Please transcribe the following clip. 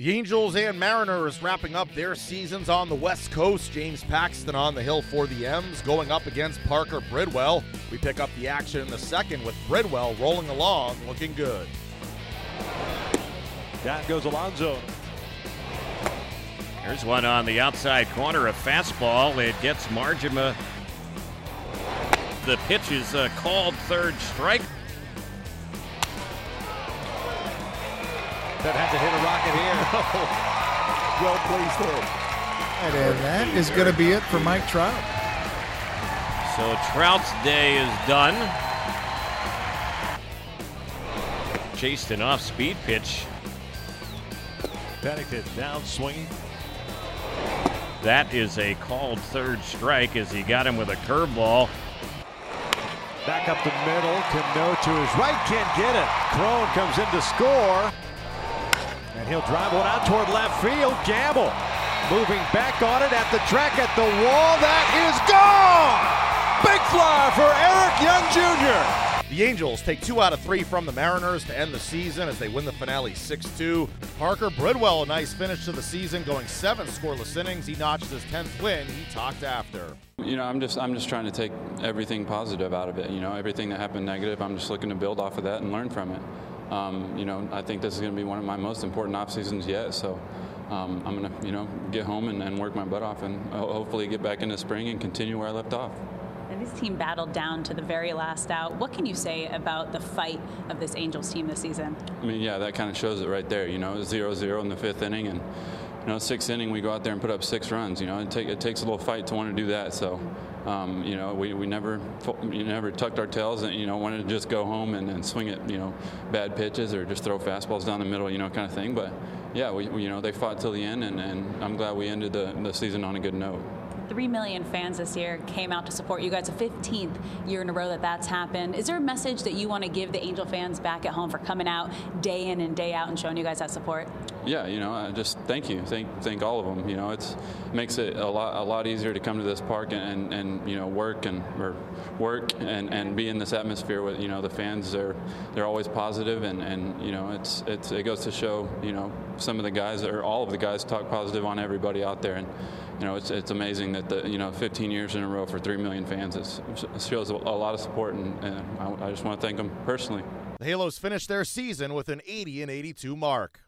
The Angels and Mariners wrapping up their seasons on the West Coast. James Paxton on the hill for the M's, going up against Parker Bridwell. We pick up the action in the second with Bridwell rolling along, looking good. Down goes Alonso. There's one on the outside corner, a fastball. It gets Marjama. The pitch is uh, called third strike. That had to hit a rocket here. well placed hit. And uh, that is going to be it for Mike Trout. So Trout's day is done. Chased an off speed pitch. Pennington down swinging. That is a called third strike as he got him with a curveball. Back up the middle. Cano to his right. Can't get it. Cron comes in to score. And he'll drive one out toward left field. Gamel moving back on it at the track at the wall. That is gone. Big fly for Eric Young Jr. The Angels take two out of three from the Mariners to end the season as they win the finale 6 2. Parker Bridwell, a nice finish to the season, going seven scoreless innings. He notched his 10th win. He talked after. You know, I'm just I'm just trying to take everything positive out of it. You know, everything that happened negative, I'm just looking to build off of that and learn from it. Um, you know, I think this is going to be one of my most important off seasons yet. So. Um, I'm going to, you know, get home and, and work my butt off and hopefully get back into spring and continue where I left off. And this team battled down to the very last out. What can you say about the fight of this Angels team this season? I mean, yeah, that kind of shows it right there. You know, 0-0 in the fifth inning, and you know, sixth inning we go out there and put up six runs. You know, it, take, it takes a little fight to want to do that. So, um, you know, we, we never you never tucked our tails and you know wanted to just go home and, and swing at you know bad pitches or just throw fastballs down the middle, you know, kind of thing. But yeah, we, we you know they fought till the end, and, and I'm glad we ended the, the season on a good note. 3 million fans this year came out to support you guys. A 15th year in a row that that's happened. Is there a message that you want to give the Angel fans back at home for coming out day in and day out and showing you guys that support? Yeah, you know, I just thank you, thank thank all of them. You know, it's makes it a lot a lot easier to come to this park and, and, and you know work and or work and, and be in this atmosphere with you know the fans. They're they're always positive and, and you know it's it's it goes to show you know some of the guys or all of the guys talk positive on everybody out there and you know it's it's amazing that the you know 15 years in a row for three million fans it shows a lot of support, and, and I, I just want to thank them personally. The Halos finished their season with an 80 and 82 mark.